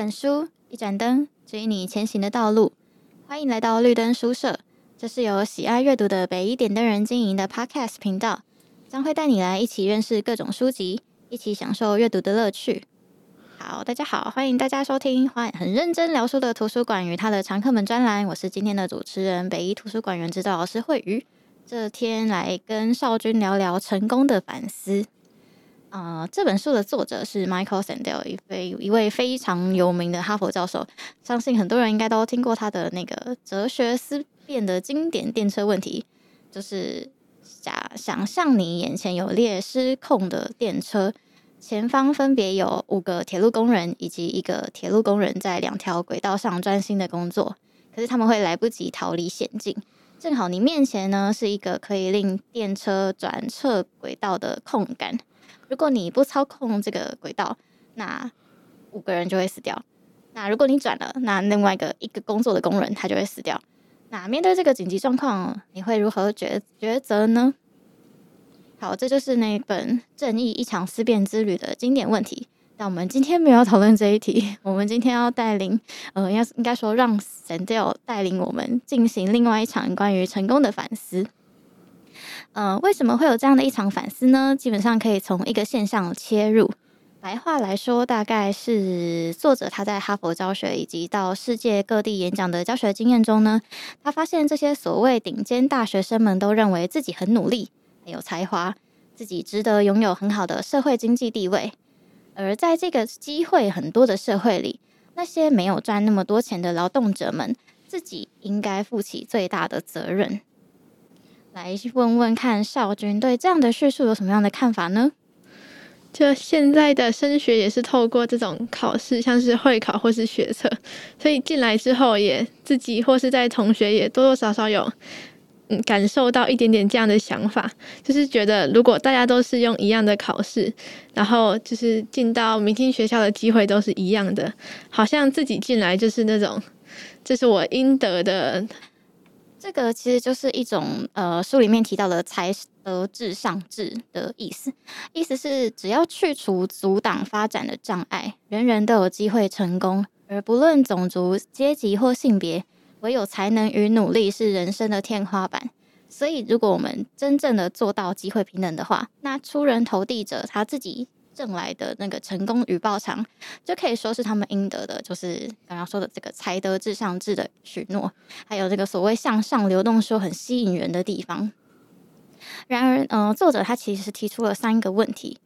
本书，一盏灯，指引你前行的道路。欢迎来到绿灯书社，这是由喜爱阅读的北一点灯人经营的 Podcast 频道，将会带你来一起认识各种书籍，一起享受阅读的乐趣。好，大家好，欢迎大家收听欢很认真聊书的图书馆与他的常客们专栏。我是今天的主持人，北一图书馆员指导老师慧瑜。这天来跟少君聊聊成功的反思。呃，这本书的作者是 Michael Sandel，一位一位非常有名的哈佛教授，相信很多人应该都听过他的那个哲学思辨的经典电车问题，就是假想象你眼前有列失控的电车，前方分别有五个铁路工人以及一个铁路工人在两条轨道上专心的工作，可是他们会来不及逃离险境，正好你面前呢是一个可以令电车转侧轨道的空杆。如果你不操控这个轨道，那五个人就会死掉。那如果你转了，那另外一个一个工作的工人他就会死掉。那面对这个紧急状况，你会如何抉抉择呢？好，这就是那本《正义：一场思辨之旅》的经典问题。但我们今天没有讨论这一题，我们今天要带领，呃，应应该说让 Sandel 带领我们进行另外一场关于成功的反思。呃，为什么会有这样的一场反思呢？基本上可以从一个现象切入。白话来说，大概是作者他在哈佛教学以及到世界各地演讲的教学经验中呢，他发现这些所谓顶尖大学生们都认为自己很努力、很有才华，自己值得拥有很好的社会经济地位。而在这个机会很多的社会里，那些没有赚那么多钱的劳动者们，自己应该负起最大的责任。来问问看，少君对这样的叙述有什么样的看法呢？就现在的升学也是透过这种考试，像是会考或是学测，所以进来之后也自己或是在同学也多多少少有嗯感受到一点点这样的想法，就是觉得如果大家都是用一样的考试，然后就是进到明星学校的机会都是一样的，好像自己进来就是那种这是我应得的。这个其实就是一种呃，书里面提到的才德至上制的意思，意思是只要去除阻挡发展的障碍，人人都有机会成功，而不论种族、阶级或性别，唯有才能与努力是人生的天花板。所以，如果我们真正的做到机会平等的话，那出人头地者他自己。挣来的那个成功与报偿，就可以说是他们应得的，就是刚刚说的这个才德至上制的许诺，还有这个所谓向上流动说很吸引人的地方。然而，呃，作者他其实提出了三个问题：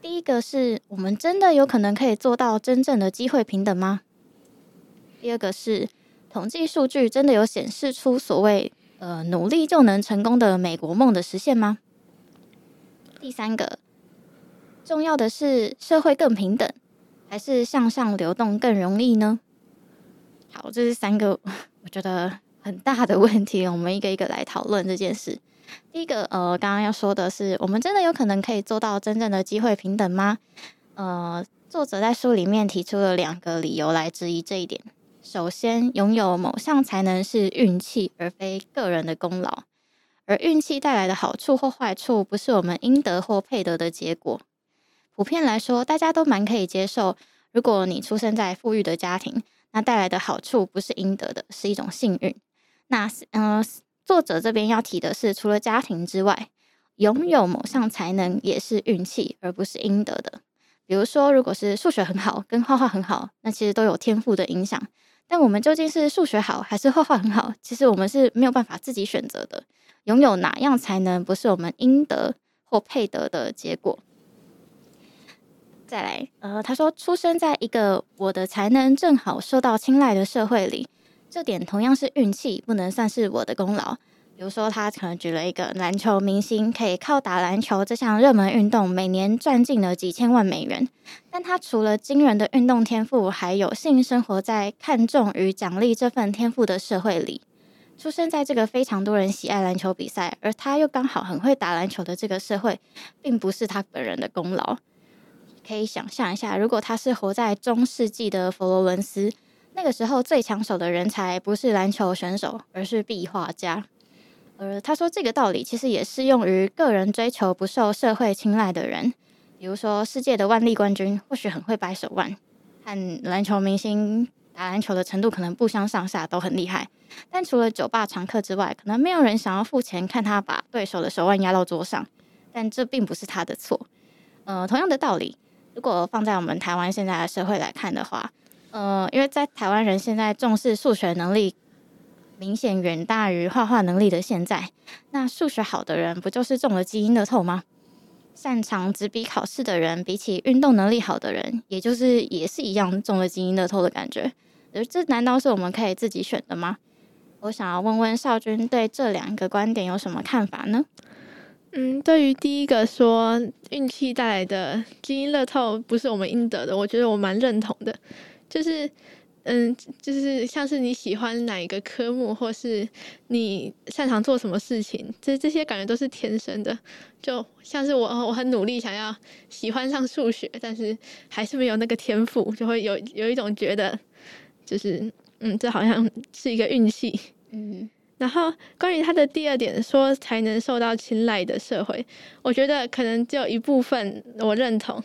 第一个是我们真的有可能可以做到真正的机会平等吗？第二个是统计数据真的有显示出所谓呃努力就能成功的美国梦的实现吗？第三个。重要的是社会更平等，还是向上流动更容易呢？好，这是三个我觉得很大的问题，我们一个一个来讨论这件事。第一个，呃，刚刚要说的是，我们真的有可能可以做到真正的机会平等吗？呃，作者在书里面提出了两个理由来质疑这一点。首先，拥有某项才能是运气，而非个人的功劳，而运气带来的好处或坏处，不是我们应得或配得的结果。普遍来说，大家都蛮可以接受。如果你出生在富裕的家庭，那带来的好处不是应得的，是一种幸运。那嗯、作者这边要提的是，除了家庭之外，拥有某项才能也是运气，而不是应得的。比如说，如果是数学很好，跟画画很好，那其实都有天赋的影响。但我们究竟是数学好，还是画画很好？其实我们是没有办法自己选择的。拥有哪样才能，不是我们应得或配得的结果。再来，呃，他说，出生在一个我的才能正好受到青睐的社会里，这点同样是运气，不能算是我的功劳。比如说，他可能举了一个篮球明星，可以靠打篮球这项热门运动，每年赚进了几千万美元。但他除了惊人的运动天赋，还有幸生活在看重与奖励这份天赋的社会里。出生在这个非常多人喜爱篮球比赛，而他又刚好很会打篮球的这个社会，并不是他本人的功劳。可以想象一下，如果他是活在中世纪的佛罗伦斯，那个时候最抢手的人才不是篮球选手，而是壁画家。而他说这个道理其实也适用于个人追求不受社会青睐的人，比如说世界的腕力冠军或许很会掰手腕，和篮球明星打篮球的程度可能不相上下，都很厉害。但除了酒吧常客之外，可能没有人想要付钱看他把对手的手腕压到桌上。但这并不是他的错。呃，同样的道理，如果放在我们台湾现在的社会来看的话，呃，因为在台湾人现在重视数学能力明显远大于画画能力的现在，那数学好的人不就是中了基因的透吗？擅长纸笔考试的人，比起运动能力好的人，也就是也是一样中了基因的透的感觉。而这难道是我们可以自己选的吗？我想要问问少君，对这两个观点有什么看法呢？嗯，对于第一个说运气带来的基因乐透不是我们应得的，我觉得我蛮认同的。就是，嗯，就是像是你喜欢哪一个科目，或是你擅长做什么事情，这这些感觉都是天生的。就像是我，我很努力想要喜欢上数学，但是还是没有那个天赋，就会有有一种觉得，就是，嗯，这好像是一个运气，嗯。然后关于他的第二点说才能受到青睐的社会，我觉得可能只有一部分我认同，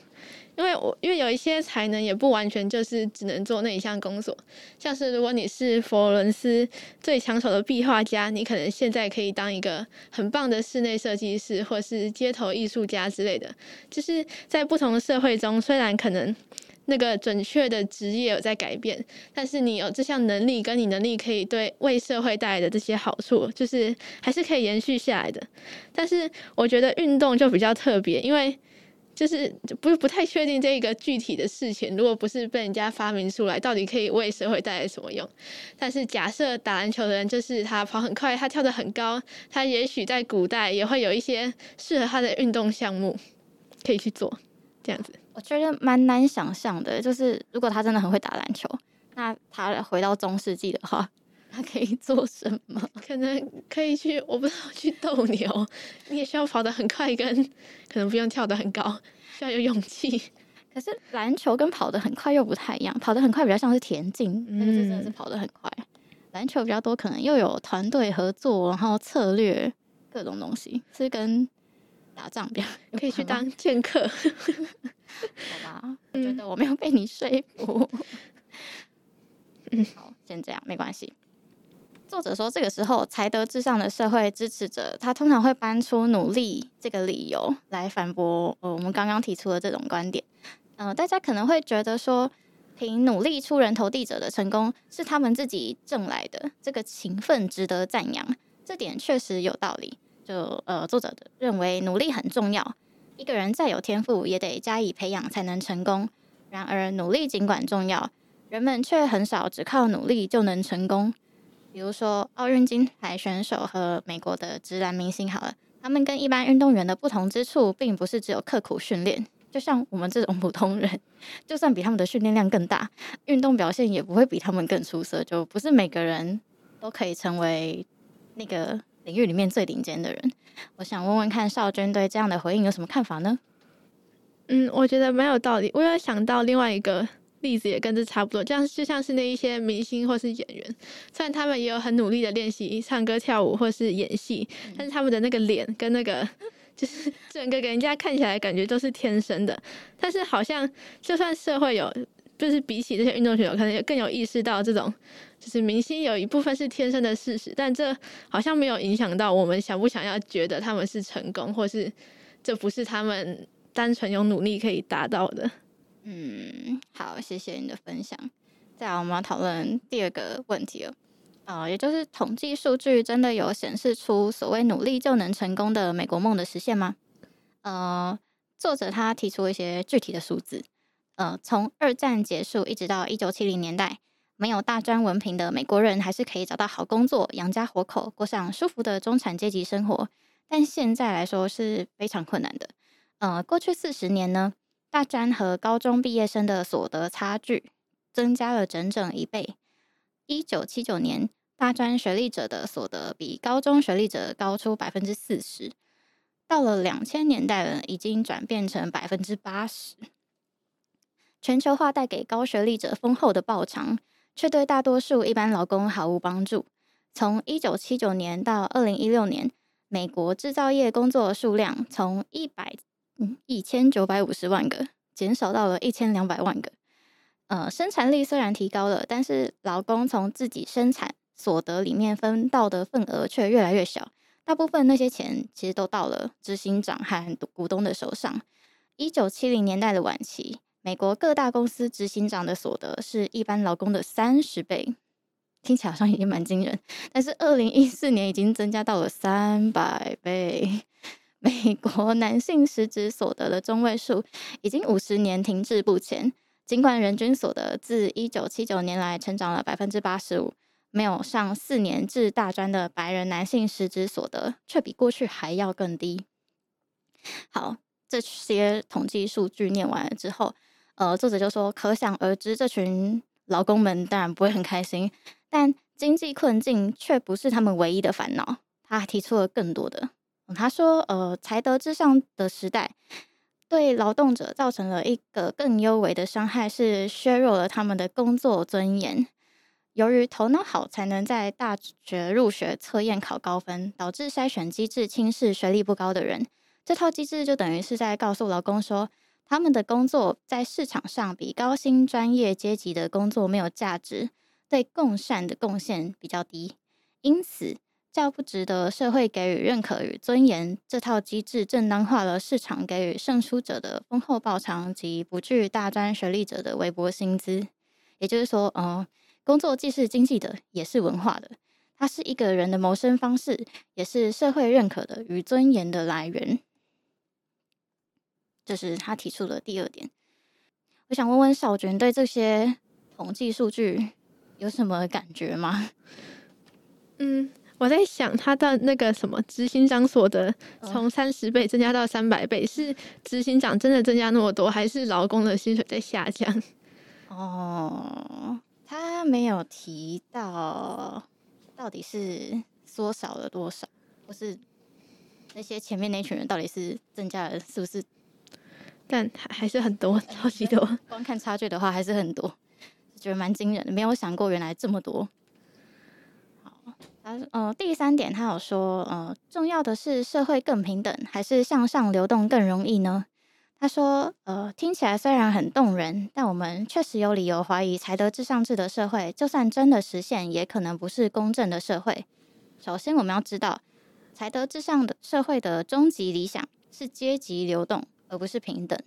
因为我因为有一些才能也不完全就是只能做那一项工作，像是如果你是佛罗伦斯最抢手的壁画家，你可能现在可以当一个很棒的室内设计师或是街头艺术家之类的，就是在不同的社会中，虽然可能。那个准确的职业有在改变，但是你有这项能力，跟你能力可以对为社会带来的这些好处，就是还是可以延续下来的。但是我觉得运动就比较特别，因为就是不不太确定这个具体的事情，如果不是被人家发明出来，到底可以为社会带来什么用？但是假设打篮球的人就是他跑很快，他跳得很高，他也许在古代也会有一些适合他的运动项目可以去做，这样子。我觉得蛮难想象的，就是如果他真的很会打篮球，那他回到中世纪的话，他可以做什么？可能可以去，我不知道去斗牛，你也需要跑得很快，跟可能不用跳得很高，需要有勇气。可是篮球跟跑得很快又不太一样，跑得很快比较像是田径，那个是真的是跑得很快。篮球比较多，可能又有团队合作，然后策略各种东西，是跟打仗比较 可以去当剑客。好吧，我觉得我没有被你说服。嗯，好，先这样，没关系。作者说，这个时候才德至上的社会支持者，他通常会搬出努力这个理由来反驳呃我们刚刚提出的这种观点。嗯、呃，大家可能会觉得说，凭努力出人头地者的成功是他们自己挣来的，这个勤奋值得赞扬，这点确实有道理。就呃，作者认为努力很重要。一个人再有天赋，也得加以培养才能成功。然而，努力尽管重要，人们却很少只靠努力就能成功。比如说，奥运金牌选手和美国的直男明星，好了，他们跟一般运动员的不同之处，并不是只有刻苦训练。就像我们这种普通人，就算比他们的训练量更大，运动表现也不会比他们更出色。就不是每个人都可以成为那个。领域里面最顶尖的人，我想问问看少君对这样的回应有什么看法呢？嗯，我觉得蛮有道理。我有想到另外一个例子，也跟这差不多，这样就像是那一些明星或是演员，虽然他们也有很努力的练习唱歌、跳舞或是演戏，但是他们的那个脸跟那个 就是整个给人家看起来感觉都是天生的。但是好像就算社会有。就是比起这些运动选手，可能也更有意识到这种，就是明星有一部分是天生的事实，但这好像没有影响到我们想不想要觉得他们是成功，或是这不是他们单纯用努力可以达到的。嗯，好，谢谢你的分享。再来，我们要讨论第二个问题了，呃，也就是统计数据真的有显示出所谓努力就能成功的美国梦的实现吗？呃，作者他提出一些具体的数字。呃，从二战结束一直到一九七零年代，没有大专文凭的美国人还是可以找到好工作，养家活口，过上舒服的中产阶级生活。但现在来说是非常困难的。呃，过去四十年呢，大专和高中毕业生的所得差距增加了整整一倍。一九七九年，大专学历者的所得比高中学历者高出百分之四十，到了两千年代，已经转变成百分之八十。全球化带给高学历者丰厚的报偿，却对大多数一般劳工毫无帮助。从一九七九年到二零一六年，美国制造业工作数量从一百一千九百五十万个减少到了一千两百万个。呃，生产力虽然提高了，但是劳工从自己生产所得里面分到的份额却越来越小。大部分那些钱其实都到了执行长和股东的手上。一九七零年代的晚期，美国各大公司执行长的所得是一般劳工的三十倍，听起来好像已经蛮惊人。但是二零一四年已经增加到了三百倍。美国男性实质所得的中位数已经五十年停滞不前，尽管人均所得自一九七九年来成长了百分之八十五。没有上四年制大专的白人男性实质所得，却比过去还要更低。好，这些统计数据念完了之后，呃，作者就说，可想而知，这群劳工们当然不会很开心，但经济困境却不是他们唯一的烦恼。他还提出了更多的，他说，呃，才德至上的时代，对劳动者造成了一个更幽微的伤害，是削弱了他们的工作尊严。由于头脑好才能在大学入学测验考高分，导致筛选机制轻视学历不高的人。这套机制就等于是在告诉劳工说，他们的工作在市场上比高薪专业阶级的工作没有价值，对共善的贡献比较低。因此，较不值得社会给予认可与尊严。这套机制正当化了市场给予胜出者的丰厚报偿及不具大专学历者的微薄薪资。也就是说，嗯。工作既是经济的，也是文化的。它是一个人的谋生方式，也是社会认可的与尊严的来源。这是他提出的第二点。我想问问少君，对这些统计数据有什么感觉吗？嗯，我在想，他的那个什么执行长所得从三十倍增加到三百倍，是执行长真的增加那么多，还是劳工的薪水在下降？哦。他没有提到到底是缩少了多少，或是那些前面那群人到底是增加了是不是？但还还是很多，超级多。光看差距的话，还是很多，觉得蛮惊人的。没有想过原来这么多。好，他呃第三点，他有说呃重要的是社会更平等，还是向上流动更容易呢？他说：“呃，听起来虽然很动人，但我们确实有理由怀疑，才德至上制的社会，就算真的实现，也可能不是公正的社会。首先，我们要知道，才德至上的社会的终极理想是阶级流动，而不是平等。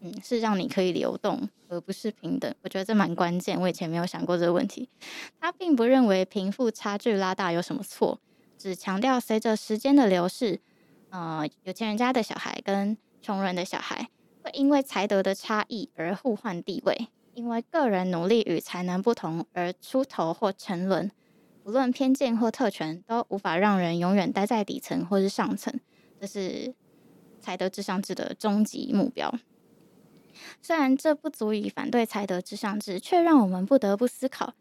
嗯，是让你可以流动，而不是平等。我觉得这蛮关键。我以前没有想过这个问题。他并不认为贫富差距拉大有什么错，只强调随着时间的流逝，呃，有钱人家的小孩跟穷人的小孩会因为才德的差异而互换地位，因为个人努力与才能不同而出头或沉沦。无论偏见或特权，都无法让人永远待在底层或是上层。这是才德至上制的终极目标。虽然这不足以反对才德至上制，却让我们不得不思考：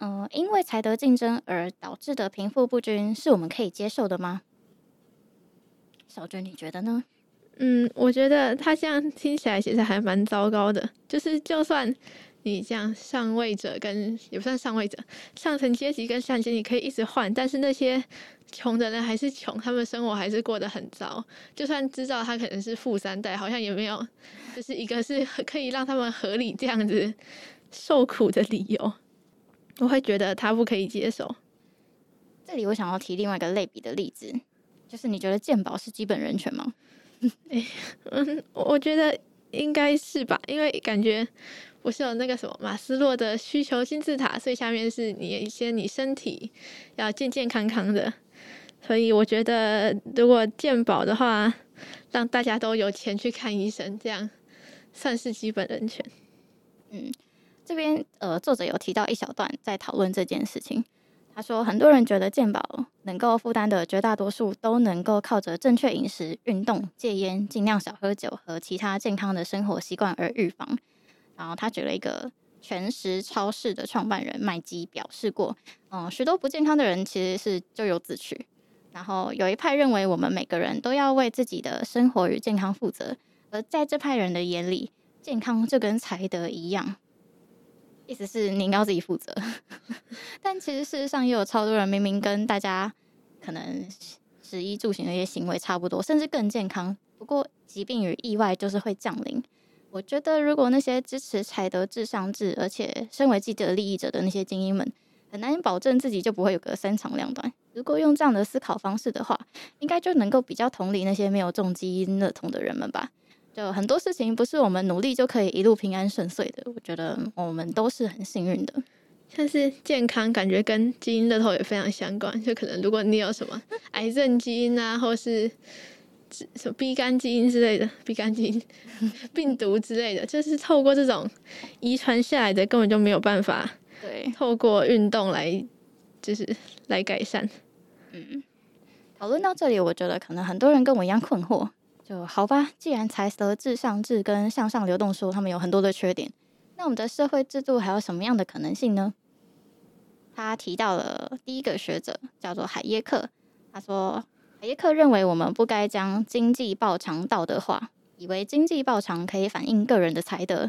嗯、呃，因为才德竞争而导致的贫富不均，是我们可以接受的吗？小娟，你觉得呢？嗯，我觉得他这样听起来其实还蛮糟糕的。就是，就算你这样上位者跟也不算上位者，上层阶级跟上层阶级可以一直换，但是那些穷的人还是穷，他们生活还是过得很糟。就算知道他可能是富三代，好像也没有，就是一个是可以让他们合理这样子受苦的理由。我会觉得他不可以接受。这里我想要提另外一个类比的例子，就是你觉得鉴宝是基本人权吗？哎，嗯，我觉得应该是吧，因为感觉不是有那个什么马斯洛的需求金字塔，所以下面是你一些你身体要健健康康的，所以我觉得如果健保的话，让大家都有钱去看医生，这样算是基本人权。嗯，这边呃，作者有提到一小段在讨论这件事情。他说：“很多人觉得健保能够负担的绝大多数都能够靠着正确饮食、运动、戒烟、尽量少喝酒和其他健康的生活习惯而预防。”然后他举了一个全食超市的创办人麦基表示过：“嗯，许多不健康的人其实是咎由自取。然后有一派认为我们每个人都要为自己的生活与健康负责，而在这派人的眼里，健康就跟才德一样。”意思是你应该要自己负责，但其实事实上也有超多人明明跟大家可能食衣住行的一些行为差不多，甚至更健康，不过疾病与意外就是会降临。我觉得，如果那些支持采德至上制，而且身为既得利益者的那些精英们，很难保证自己就不会有个三长两短。如果用这样的思考方式的话，应该就能够比较同理那些没有重基因乐童的人们吧。就很多事情不是我们努力就可以一路平安顺遂的。我觉得我们都是很幸运的。像是健康，感觉跟基因乐透也非常相关。就可能如果你有什么癌症基因啊，或是什么 B 肝基因之类的，B 肝基因 病毒之类的，就是透过这种遗传下来的，根本就没有办法。对，透过运动来，就是来改善。嗯，讨论到这里，我觉得可能很多人跟我一样困惑。就好吧，既然才德至上制跟向上流动说他们有很多的缺点，那我们的社会制度还有什么样的可能性呢？他提到了第一个学者叫做海耶克，他说海海耶克认为我们不该将经济报偿道德化，以为经济报偿可以反映个人的才德，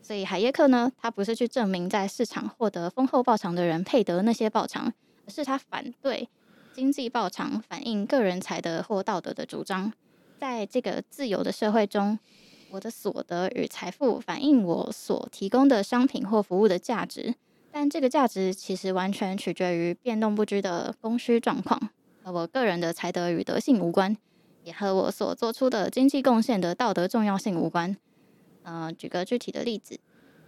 所以海耶克呢，他不是去证明在市场获得丰厚报偿的人配得那些报偿，而是他反对经济报偿反映个人才德或道德的主张。在这个自由的社会中，我的所得与财富反映我所提供的商品或服务的价值，但这个价值其实完全取决于变动不居的供需状况，和我个人的才德与德性无关，也和我所做出的经济贡献的道德重要性无关。呃，举个具体的例子，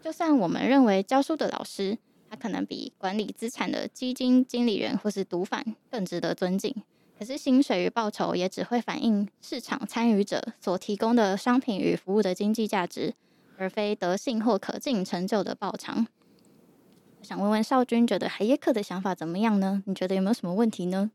就算我们认为教书的老师，他可能比管理资产的基金经理人或是毒贩更值得尊敬。可是薪水与报酬也只会反映市场参与者所提供的商品与服务的经济价值，而非德性或可敬成就的报偿。想问问少君，觉得海耶克的想法怎么样呢？你觉得有没有什么问题呢？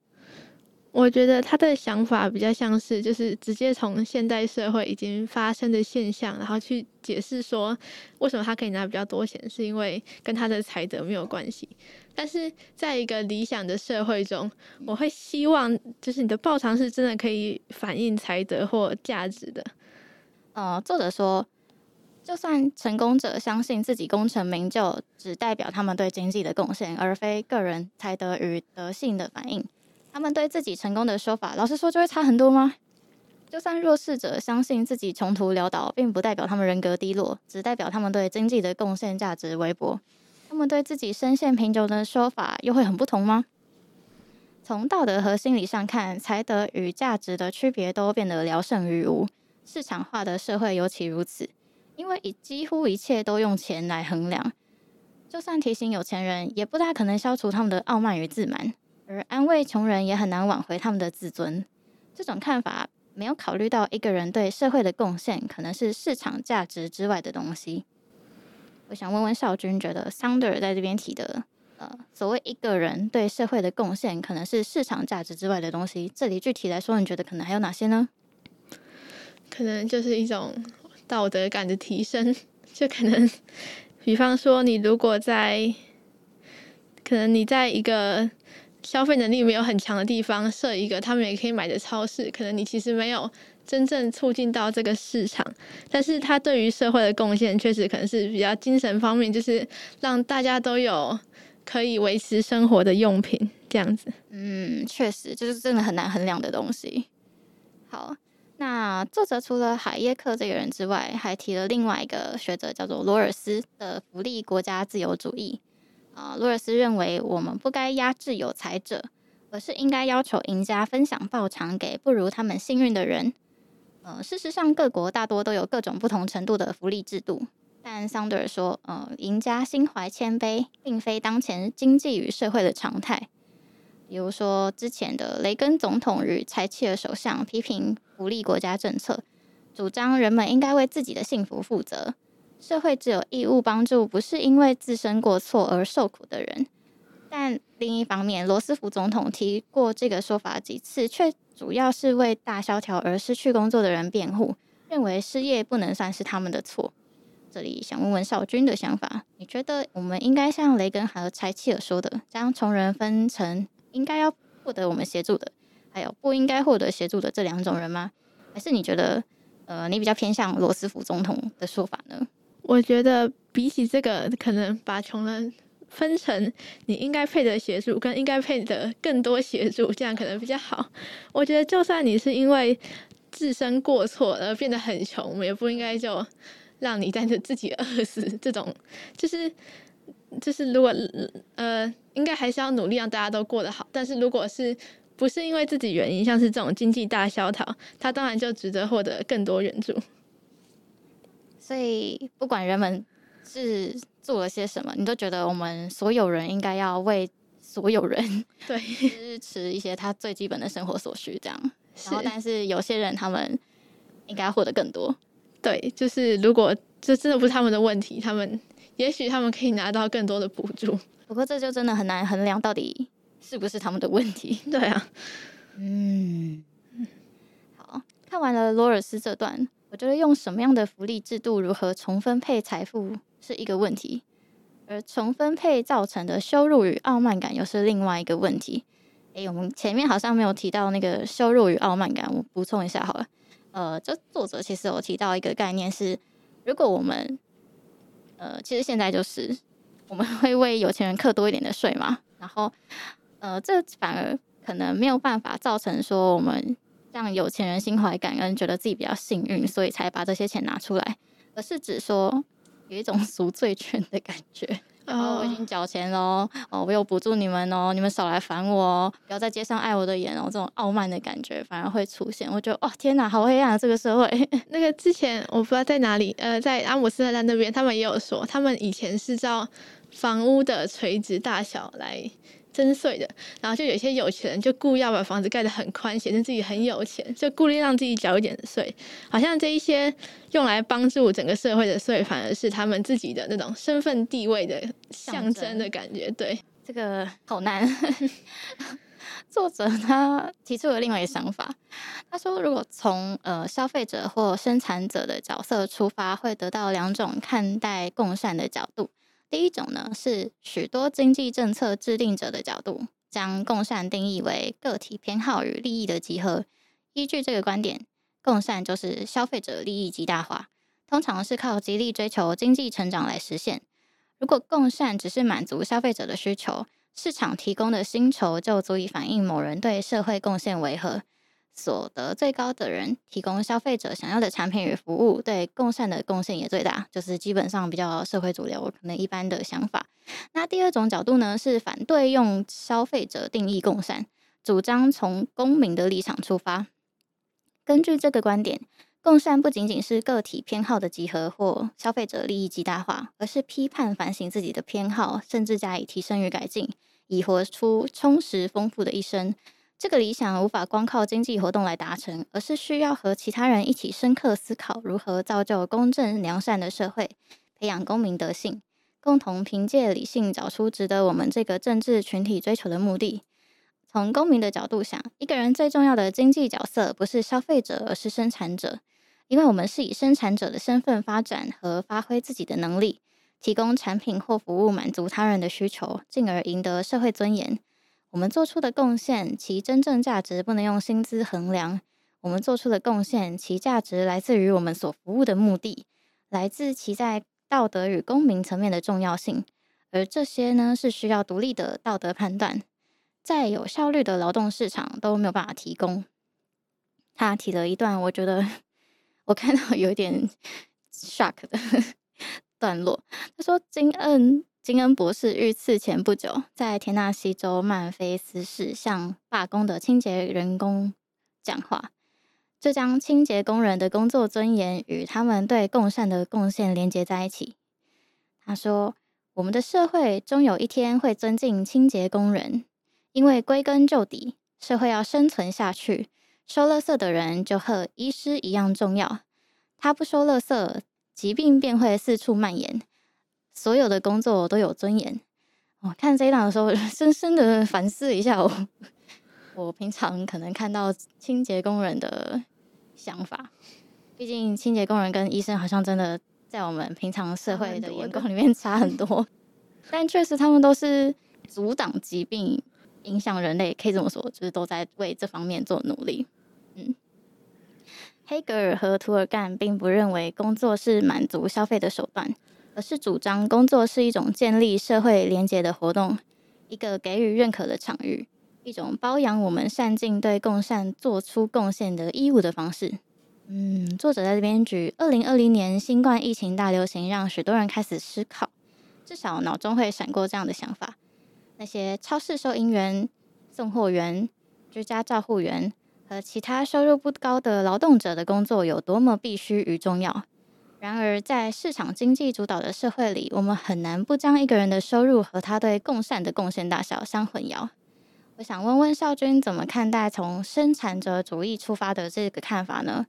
我觉得他的想法比较像是，就是直接从现代社会已经发生的现象，然后去解释说，为什么他可以拿比较多钱，是因为跟他的才德没有关系。但是在一个理想的社会中，我会希望，就是你的报偿是真的可以反映才德或价值的。呃，作者说，就算成功者相信自己功成名就，只代表他们对经济的贡献，而非个人才德与德性的反应。他们对自己成功的说法，老实说就会差很多吗？就算弱势者相信自己穷途潦倒，并不代表他们人格低落，只代表他们对经济的贡献价值微薄。他们对自己深陷贫穷的说法又会很不同吗？从道德和心理上看，才德与价值的区别都变得聊胜于无。市场化的社会尤其如此，因为以几乎一切都用钱来衡量。就算提醒有钱人，也不大可能消除他们的傲慢与自满。而安慰穷人也很难挽回他们的自尊。这种看法没有考虑到一个人对社会的贡献可能是市场价值之外的东西。我想问问少君，觉得桑德尔在这边提的，呃，所谓一个人对社会的贡献可能是市场价值之外的东西，这里具体来说，你觉得可能还有哪些呢？可能就是一种道德感的提升，就可能，比方说，你如果在，可能你在一个。消费能力没有很强的地方设一个他们也可以买的超市，可能你其实没有真正促进到这个市场，但是它对于社会的贡献确实可能是比较精神方面，就是让大家都有可以维持生活的用品这样子。嗯，确实就是真的很难衡量的东西。好，那作者除了海耶克这个人之外，还提了另外一个学者叫做罗尔斯的福利国家自由主义。啊，罗尔斯认为我们不该压制有才者，而是应该要求赢家分享报偿给不如他们幸运的人。呃，事实上，各国大多都有各种不同程度的福利制度，但桑德尔说，呃，赢家心怀谦卑，并非当前经济与社会的常态。比如说，之前的雷根总统与柴契尔首相批评福利国家政策，主张人们应该为自己的幸福负责。社会只有义务帮助不是因为自身过错而受苦的人，但另一方面，罗斯福总统提过这个说法几次，却主要是为大萧条而失去工作的人辩护，认为失业不能算是他们的错。这里想问问少君的想法，你觉得我们应该像雷根和柴契尔说的，将穷人分成应该要获得我们协助的，还有不应该获得协助的这两种人吗？还是你觉得，呃，你比较偏向罗斯福总统的说法呢？我觉得比起这个，可能把穷人分成你应该配的协助跟应该配的更多协助，这样可能比较好。我觉得就算你是因为自身过错而变得很穷，我们也不应该就让你在这自己饿死。这种就是就是如果呃，应该还是要努力让大家都过得好。但是如果是不是因为自己原因，像是这种经济大萧条，他当然就值得获得更多援助。所以不管人们是做了些什么，你都觉得我们所有人应该要为所有人 对支持一些他最基本的生活所需，这样。然后，但是有些人他们应该获得更多。对，就是如果这真的不是他们的问题，他们也许他们可以拿到更多的补助。不过这就真的很难衡量到底是不是他们的问题。对啊，嗯，好，看完了罗尔斯这段，我觉得用什么样的福利制度，如何重分配财富是一个问题，而重分配造成的羞辱与傲慢感又是另外一个问题。诶，我们前面好像没有提到那个羞辱与傲慢感，我补充一下好了。呃，这作者其实有提到一个概念是，如果我们，呃，其实现在就是我们会为有钱人课多一点的税嘛，然后，呃，这反而可能没有办法造成说我们让有钱人心怀感恩，觉得自己比较幸运，所以才把这些钱拿出来，而是指说有一种 赎罪券的感觉。哦，我已经缴钱喽！哦，我有补助你们哦，你们少来烦我哦，不要在街上碍我的眼哦。这种傲慢的感觉反而会出现。我觉得，哦，天哪，好黑暗啊！这个社会。那个之前我不知道在哪里，呃，在阿姆斯特丹那边，他们也有说，他们以前是照房屋的垂直大小来。征税的，然后就有些有钱人就故意要把房子盖得很宽，显得自己很有钱，就故意让自己缴一点税。好像这一些用来帮助整个社会的税，反而是他们自己的那种身份地位的象征的感觉。对，这个好难。作者他提出了另外一个想法，他说，如果从呃消费者或生产者的角色出发，会得到两种看待共善的角度。第一种呢，是许多经济政策制定者的角度，将共善定义为个体偏好与利益的集合。依据这个观点，共善就是消费者利益极大化，通常是靠极力追求经济成长来实现。如果共善只是满足消费者的需求，市场提供的薪酬就足以反映某人对社会贡献为何。所得最高的人提供消费者想要的产品与服务，对共善的贡献也最大，就是基本上比较社会主流，可能一般的想法。那第二种角度呢，是反对用消费者定义共善，主张从公民的立场出发。根据这个观点，共善不仅仅是个体偏好的集合或消费者利益极大化，而是批判反省自己的偏好，甚至加以提升与改进，以活出充实丰富的一生。这个理想无法光靠经济活动来达成，而是需要和其他人一起深刻思考如何造就公正良善的社会，培养公民德性，共同凭借理性找出值得我们这个政治群体追求的目的。从公民的角度想，一个人最重要的经济角色不是消费者，而是生产者，因为我们是以生产者的身份发展和发挥自己的能力，提供产品或服务满足他人的需求，进而赢得社会尊严。我们做出的贡献，其真正价值不能用薪资衡量。我们做出的贡献，其价值来自于我们所服务的目的，来自其在道德与公民层面的重要性。而这些呢，是需要独立的道德判断，在有效率的劳动市场都没有办法提供。他提了一段，我觉得我看到有点 shock 的 段落。他说：“金恩。”金恩博士遇刺前不久，在田纳西州曼菲斯市向罢工的清洁员工讲话，就将清洁工人的工作尊严与他们对共善的贡献连接在一起。他说：“我们的社会终有一天会尊敬清洁工人，因为归根究底，社会要生存下去，收垃圾的人就和医师一样重要。他不收垃圾，疾病便会四处蔓延。”所有的工作都有尊严。我看这一档的时候，深深的反思一下我，我平常可能看到清洁工人的想法。毕竟清洁工人跟医生好像真的在我们平常社会的眼光里面 差很多，但确实他们都是阻挡疾病、影响人类，可以这么说，就是都在为这方面做努力。嗯，黑格尔和涂尔干并不认为工作是满足消费的手段。而是主张工作是一种建立社会连结的活动，一个给予认可的场域，一种包养我们善尽对共善做出贡献的义务的方式。嗯，作者在这边举二零二零年新冠疫情大流行，让许多人开始思考，至少脑中会闪过这样的想法：那些超市收银员、送货员、居家照护员和其他收入不高的劳动者的工作有多么必须与重要。然而，在市场经济主导的社会里，我们很难不将一个人的收入和他对共善的贡献大小相混淆。我想问问少君，怎么看待从生产者主义出发的这个看法呢？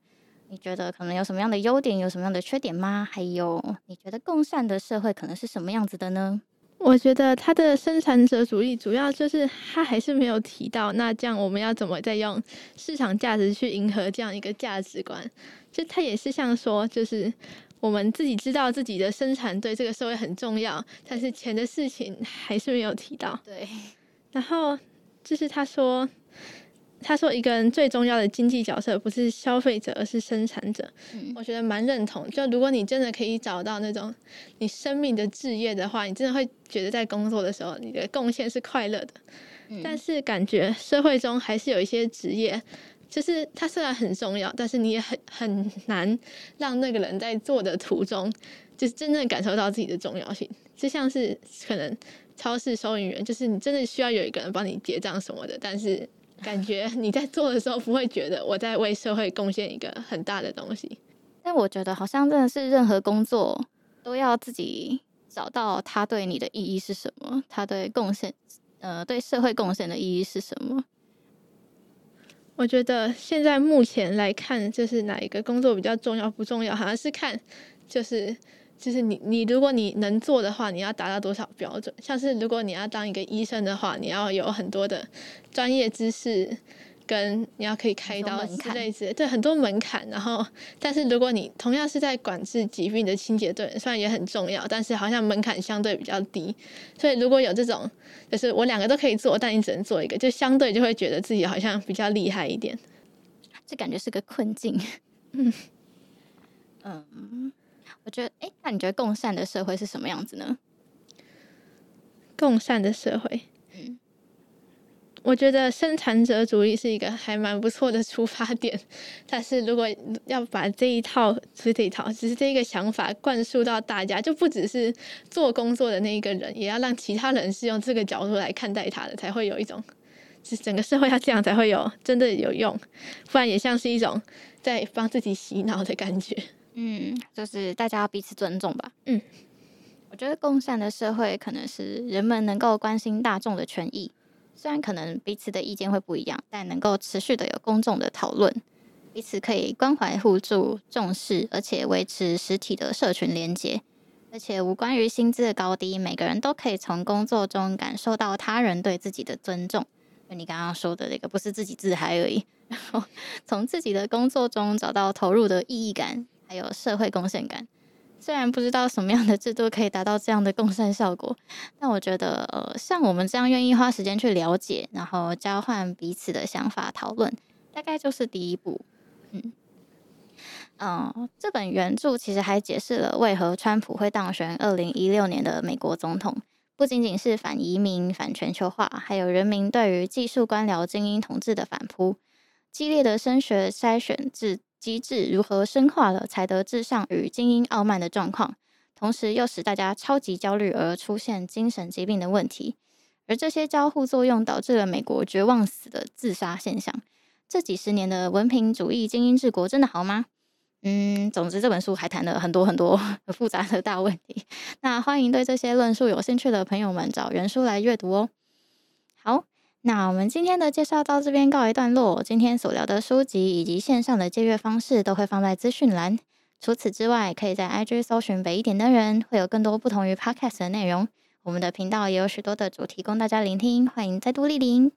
你觉得可能有什么样的优点，有什么样的缺点吗？还有，你觉得共善的社会可能是什么样子的呢？我觉得他的生产者主义主要就是他还是没有提到，那这样我们要怎么再用市场价值去迎合这样一个价值观？就他也是像说，就是。我们自己知道自己的生产对这个社会很重要，但是钱的事情还是没有提到。对，然后就是他说，他说一个人最重要的经济角色不是消费者，而是生产者。嗯，我觉得蛮认同。就如果你真的可以找到那种你生命的置业的话，你真的会觉得在工作的时候你的贡献是快乐的。嗯，但是感觉社会中还是有一些职业。就是它虽然很重要，但是你也很很难让那个人在做的途中，就是真正感受到自己的重要性。就像是可能超市收银员，就是你真的需要有一个人帮你结账什么的，但是感觉你在做的时候不会觉得我在为社会贡献一个很大的东西。但我觉得好像真的是任何工作都要自己找到它对你的意义是什么，它对贡献，呃，对社会贡献的意义是什么。我觉得现在目前来看，就是哪一个工作比较重要不重要，好像是看，就是就是你你如果你能做的话，你要达到多少标准？像是如果你要当一个医生的话，你要有很多的专业知识。跟你要可以开刀之类之类，对，很多门槛。然后，但是如果你同样是在管制疾病的清洁队，虽然也很重要，但是好像门槛相对比较低。所以如果有这种，就是我两个都可以做，但你只能做一个，就相对就会觉得自己好像比较厉害一点。这感觉是个困境。嗯嗯，我觉得，哎，那你觉得共善的社会是什么样子呢？共善的社会。嗯我觉得生产者主义是一个还蛮不错的出发点，但是如果要把这一套，不是这一套，只是这一个想法灌输到大家，就不只是做工作的那一个人，也要让其他人是用这个角度来看待他的，才会有一种，是整个社会要这样才会有真的有用，不然也像是一种在帮自己洗脑的感觉。嗯，就是大家要彼此尊重吧。嗯，我觉得共善的社会可能是人们能够关心大众的权益。虽然可能彼此的意见会不一样，但能够持续的有公众的讨论，彼此可以关怀互助、重视，而且维持实体的社群连接，而且无关于薪资的高低，每个人都可以从工作中感受到他人对自己的尊重。就你刚刚说的那个，不是自己自嗨而已，然后从自己的工作中找到投入的意义感，有社会贡献感。虽然不知道什么样的制度可以达到这样的共善效果，但我觉得，呃，像我们这样愿意花时间去了解，然后交换彼此的想法讨论，大概就是第一步。嗯，嗯、这本原著其实还解释了为何川普会当选二零一六年的美国总统，不仅仅是反移民、反全球化，还有人民对于技术官僚精英统治的反扑，激烈的升学筛选制。机制如何深化了才德至上与精英傲慢的状况，同时又使大家超级焦虑而出现精神疾病的问题，而这些交互作用导致了美国绝望死的自杀现象。这几十年的文凭主义精英治国真的好吗？嗯，总之这本书还谈了很多很多 复杂的大问题。那欢迎对这些论述有兴趣的朋友们找原书来阅读哦。好。那我们今天的介绍到这边告一段落。今天所聊的书籍以及线上的借阅方式都会放在资讯栏。除此之外，可以在 IG 搜寻“北一点的人”，会有更多不同于 Podcast 的内容。我们的频道也有许多的主题供大家聆听，欢迎再度莅临。